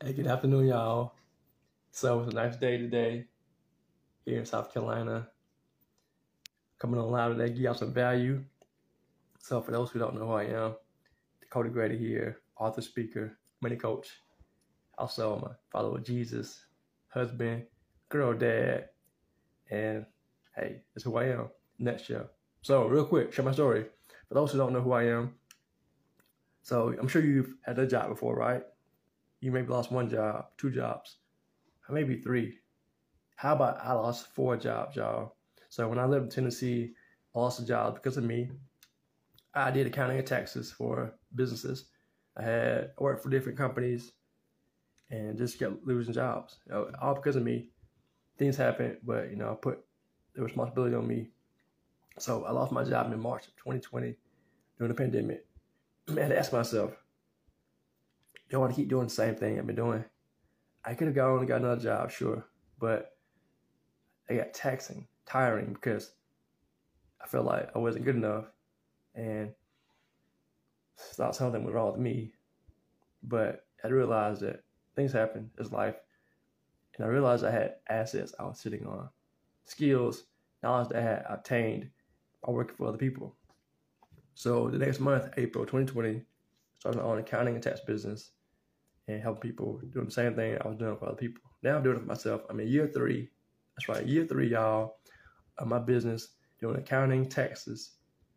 Hey, good afternoon, y'all. So it's a nice day today here in South Carolina. Coming on live today, give y'all some value. So for those who don't know who I am, Dakota Grady here, author, speaker, money coach. Also, I'm a follower of Jesus, husband, girl, dad, and hey, that's who I am. Next show. So real quick, share my story. For those who don't know who I am, so I'm sure you've had a job before, right? You maybe lost one job, two jobs, maybe three. How about I lost four jobs, y'all? So when I lived in Tennessee, I lost a job because of me. I did accounting and taxes for businesses. I had I worked for different companies and just kept losing jobs. You know, all because of me. Things happened, but you know, I put the responsibility on me. So I lost my job in March of 2020 during the pandemic. I had to ask myself, do I want to keep doing the same thing I've been doing? I could have gone and got another job, sure, but I got taxing, tiring because I felt like I wasn't good enough, and not something was wrong with me. But I realized that things happen. It's life, and I realized I had assets I was sitting on, skills, knowledge that I had obtained by working for other people. So the next month, April 2020, started my own accounting and tax business and helping people doing the same thing I was doing for other people. Now I'm doing it for myself. I'm in year three. That's right, year three, y'all, of my business doing accounting, taxes,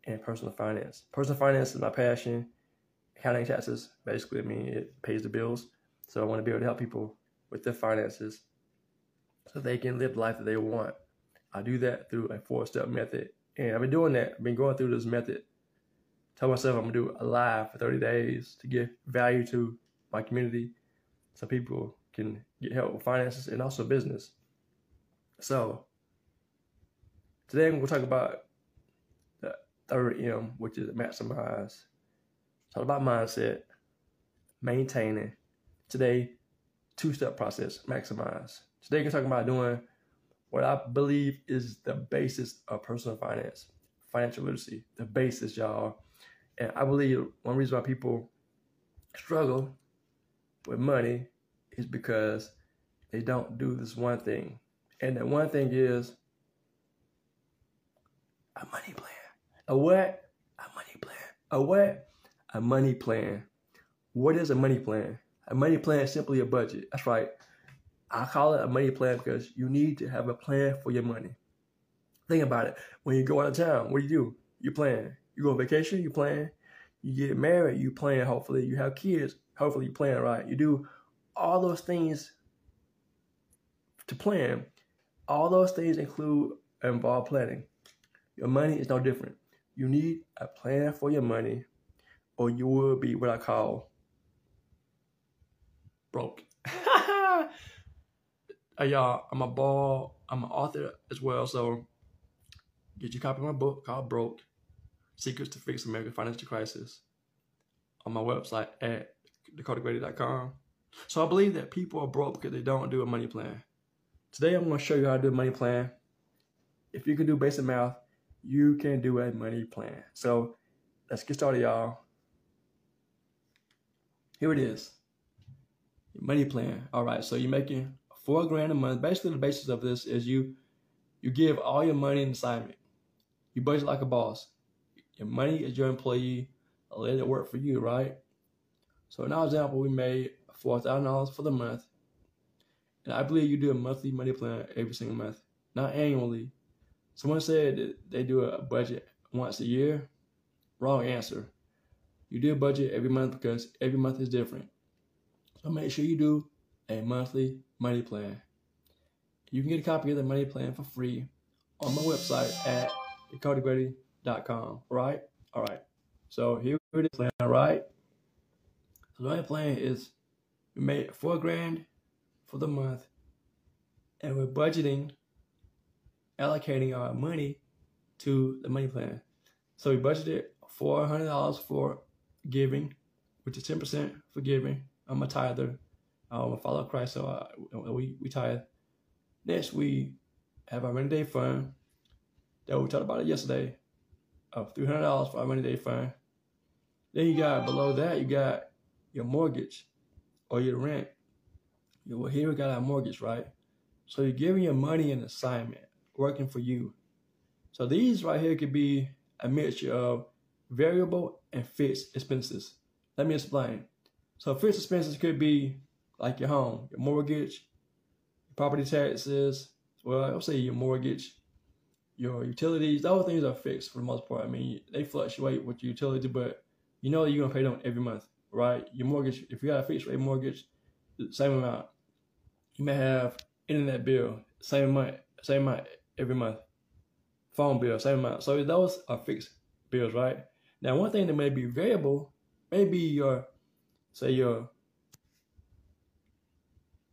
and personal finance. Personal finance is my passion. Accounting taxes, basically, I mean, it pays the bills. So I want to be able to help people with their finances so they can live the life that they want. I do that through a four step method. And I've been doing that. I've been going through this method tell myself I'm gonna do a live for 30 days to give value to my community so people can get help with finances and also business. So today I'm gonna talk about the third M, which is maximize. Talk about mindset, maintaining. Today, two-step process, maximize. Today we're talking about doing what I believe is the basis of personal finance, financial literacy, the basis, y'all. And I believe one reason why people struggle with money is because they don't do this one thing. And that one thing is a money plan. A what? A money plan. A what? A money plan. What is a money plan? A money plan is simply a budget. That's right. I call it a money plan because you need to have a plan for your money. Think about it. When you go out of town, what do you do? You plan. You go on vacation, you plan. You get married, you plan, hopefully. You have kids, hopefully you plan right. You do all those things to plan. All those things include involve planning. Your money is no different. You need a plan for your money, or you will be what I call broke. hey, y'all, I'm a ball. I'm an author as well, so get your copy of my book called Broke Secrets to Fix American Financial Crisis on my website at dakotagrady.com. So I believe that people are broke because they don't do a money plan. Today I'm going to show you how to do a money plan. If you can do basic math, you can do a money plan. So let's get started, y'all. Here it is. money plan. All right, so you're making four grand a month. Basically, the basis of this is you you give all your money in assignment. You budget like a boss. Your money is your employee. Uh, let it work for you, right? So in our example, we made four thousand dollars for the month, and I believe you do a monthly money plan every single month, not annually. Someone said that they do a budget once a year. Wrong answer. You do a budget every month because every month is different. So make sure you do a monthly money plan. You can get a copy of the money plan for free on my website at dakotagrady.com. Right? All right. So here it is plan, all right? So my plan is we made four grand for the month and we're budgeting, allocating our money to the money plan. So we budgeted four hundred dollars for giving, which is ten percent for giving. I'm a tither. Um, I'm a follower of Christ, so I, we we tithe. Next, we have our rainy day fund that we talked about it yesterday of three hundred dollars for our rainy day fund. Then you got below that, you got your mortgage or your rent You, Well, here we got our mortgage, right? So you're giving your money an assignment, working for you. So these right here could be a mixture of variable and fixed expenses. Let me explain. So fixed expenses could be like your home, your mortgage, property taxes, well, I'll say your mortgage, your utilities, those things are fixed for the most part. I mean, they fluctuate with your utility, but you know you're gonna pay them every month, right? Your mortgage, if you got a fixed rate mortgage, same amount. You may have internet bill, same amount, same amount every month. Phone bill, same amount. So those are fixed bills, right? Now, one thing that may be variable may be your, say, your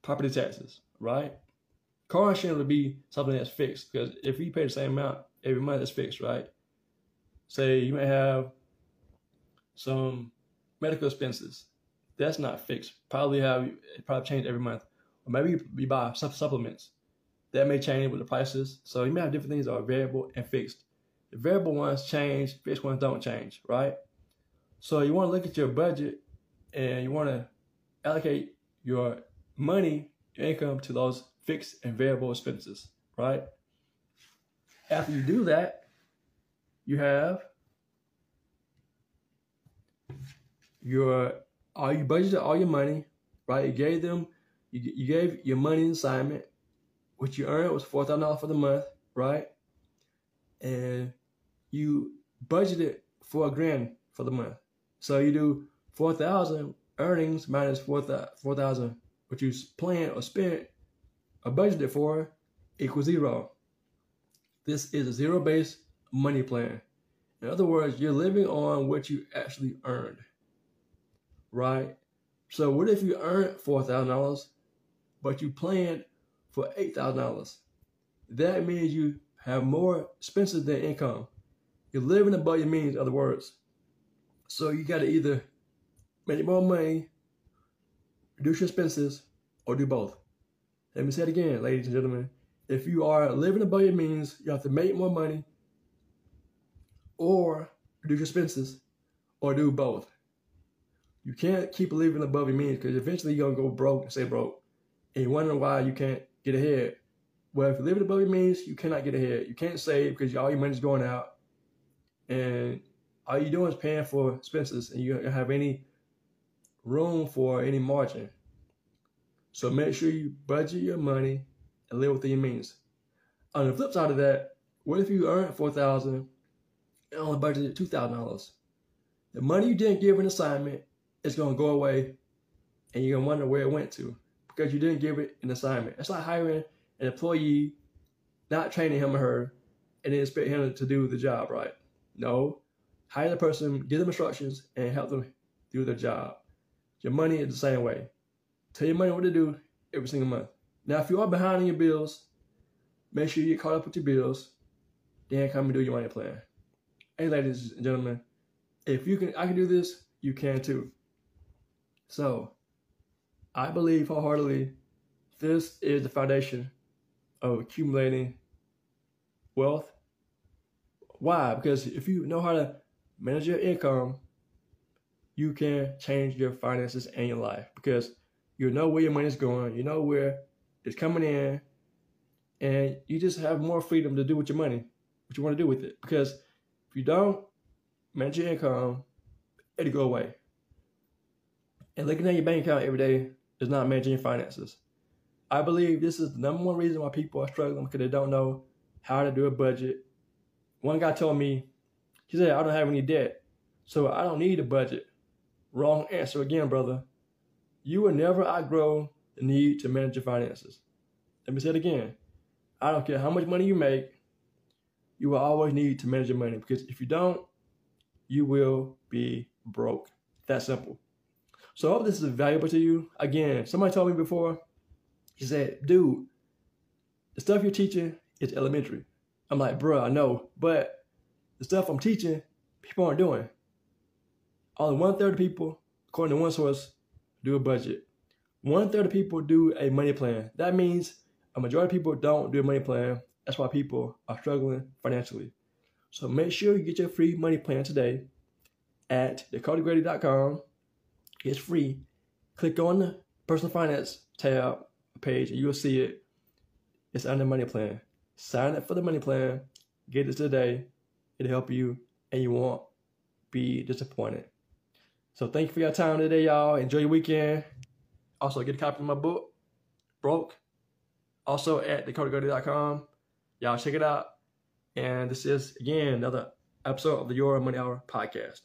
property taxes, right? Car insurance would be something that's fixed because if you pay the same amount every month, it's fixed, right? Say you may have some medical expenses. That's not fixed. Probably have it probably change every month. Or maybe you buy some supplements. That may change with the prices. So you may have different things that are variable and fixed. The variable ones change, fixed ones don't change, right? So you want to look at your budget and you want to allocate your money, your income to those fixed and variable expenses, right? After you do that, you have your all you budgeted all your money, right? You gave them, you, you gave your money assignment, which you earned was four thousand dollars for the month, right? And you budgeted for a grand for the month, so you do four thousand earnings minus four thousand what you planned or spent a budgeted for equals zero. This is a zero-based money plan. In other words, you're living on what you actually earned, right? So what if you earned $4,000, but you planned for $8,000? That means you have more expenses than income. You're living above your means, in other words. So you got to either make more money, reduce your expenses, or do both. Let me say it again, ladies and gentlemen. If you are living above your means, you have to make more money or reduce your expenses or do both. You can't keep living above your means because eventually you're going to go broke and stay broke. And you're wondering why you can't get ahead. Well, if you're living above your means, you cannot get ahead. You can't save because all your money's going out. And all you're doing is paying for expenses and you don't have any room for any margin. So make sure you budget your money and live within your means. On the flip side of that, what if you earn four thousand and only budgeted two thousand dollars? The money you didn't give an assignment is gonna go away and you're gonna wonder where it went to because you didn't give it an assignment. It's like hiring an employee, not training him or her, and then expect him to do the job right. No. Hire the person, give them instructions, and help them do their job. Your money is the same way. Tell your money what to do every single month. Now, if you are behind on your bills, make sure you get caught up with your bills. Then come and do your money plan. Hey, ladies and gentlemen, if you can, I can do this. You can too. So, I believe wholeheartedly, this is the foundation of accumulating wealth. Why? Because if you know how to manage your income, you can change your finances and your life. Because you know where your money's going, you know where it's coming in, and you just have more freedom to do with your money, what you want to do with it. Because if you don't manage your income, it'll go away. And looking at your bank account every day is not managing your finances. I believe this is the number one reason why people are struggling because they don't know how to do a budget. One guy told me, he said, I don't have any debt, so I don't need a budget. Wrong answer again, brother. You will never outgrow the need to manage your finances. Let me say it again. I don't care how much money you make, you will always need to manage your money because if you don't, you will be broke. That simple. So I hope this is valuable to you. Again, somebody told me before, he said, dude, the stuff you're teaching is elementary. I'm like, bro, I know, but the stuff I'm teaching, people aren't doing. Only one third of people, according to one source, do a budget. One third of people do a money plan. That means a majority of people don't do a money plan. That's why people are struggling financially. So make sure you get your free money plan today at dakotagrady.com. It's free. Click on the personal finance tab page, and you'll see it. It's under money plan. Sign up for the money plan. Get it today. It'll help you, and you won't be disappointed. So thank you for your time today, y'all. Enjoy your weekend. Also, get a copy of my book, Broke. Also at dakotagrady.com. Y'all check it out. And this is, again, another episode of the Your Money Hour podcast.